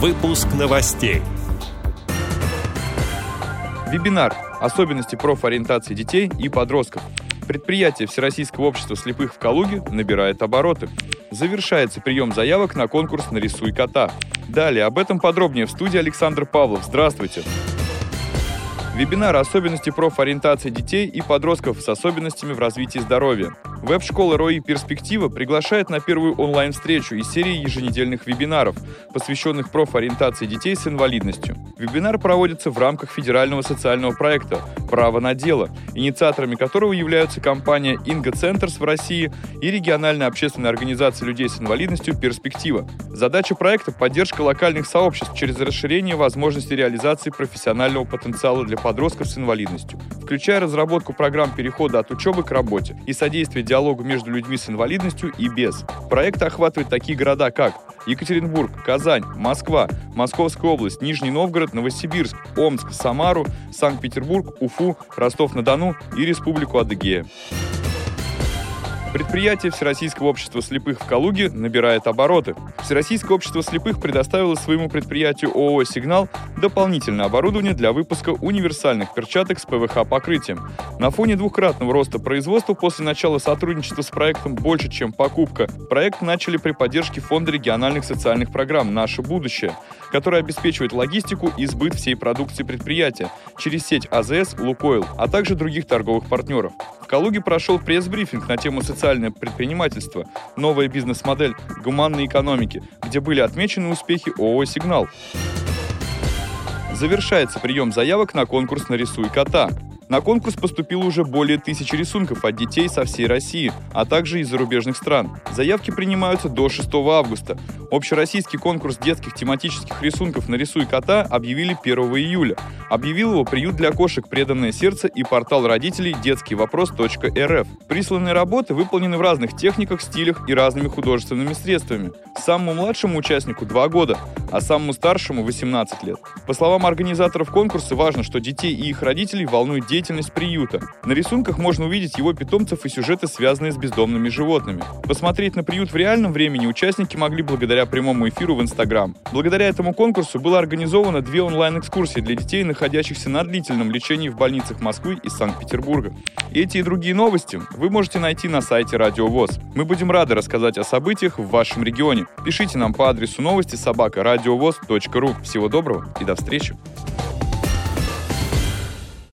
Выпуск новостей. Вебинар «Особенности профориентации детей и подростков». Предприятие Всероссийского общества слепых в Калуге набирает обороты. Завершается прием заявок на конкурс «Нарисуй кота». Далее об этом подробнее в студии Александр Павлов. Здравствуйте! Вебинар «Особенности профориентации детей и подростков с особенностями в развитии здоровья». Веб-школа РОИ «Перспектива» приглашает на первую онлайн-встречу из серии еженедельных вебинаров, посвященных профориентации детей с инвалидностью. Вебинар проводится в рамках федерального социального проекта «Право на дело», инициаторами которого являются компания «Инго Центрс» в России и региональная общественная организация людей с инвалидностью «Перспектива». Задача проекта – поддержка локальных сообществ через расширение возможностей реализации профессионального потенциала для подростков с инвалидностью, включая разработку программ перехода от учебы к работе и содействие диалогу между людьми с инвалидностью и без. Проект охватывает такие города, как Екатеринбург, Казань, Москва, Московская область, Нижний Новгород, Новосибирск, Омск, Самару, Санкт-Петербург, Уфу, Ростов-на-Дону и Республику Адыгея. Предприятие Всероссийского общества слепых в Калуге набирает обороты. Всероссийское общество слепых предоставило своему предприятию ООО «Сигнал» дополнительное оборудование для выпуска универсальных перчаток с ПВХ-покрытием. На фоне двукратного роста производства после начала сотрудничества с проектом «Больше, чем покупка» проект начали при поддержке Фонда региональных социальных программ «Наше будущее», который обеспечивает логистику и сбыт всей продукции предприятия через сеть АЗС, Лукойл, а также других торговых партнеров. Калуге прошел пресс-брифинг на тему социальное предпринимательство, новая бизнес-модель гуманной экономики, где были отмечены успехи ООО «Сигнал». Завершается прием заявок на конкурс «Нарисуй кота». На конкурс поступило уже более тысячи рисунков от детей со всей России, а также из зарубежных стран. Заявки принимаются до 6 августа. Общероссийский конкурс детских тематических рисунков «Нарисуй кота» объявили 1 июля. Объявил его приют для кошек «Преданное сердце» и портал родителей детский вопрос.рф. Присланные работы выполнены в разных техниках, стилях и разными художественными средствами. Самому младшему участнику 2 года, а самому старшему 18 лет. По словам организаторов конкурса, важно, что детей и их родителей волнует деятельность приюта. На рисунках можно увидеть его питомцев и сюжеты, связанные с бездомными животными. Посмотреть на приют в реальном времени участники могли благодаря прямому эфиру в Инстаграм. Благодаря этому конкурсу было организовано две онлайн-экскурсии для детей, находящихся на длительном лечении в больницах Москвы и Санкт-Петербурга. Эти и другие новости вы можете найти на сайте Радио ВОЗ. Мы будем рады рассказать о событиях в вашем регионе. Пишите нам по адресу новости собака ру. Всего доброго и до встречи!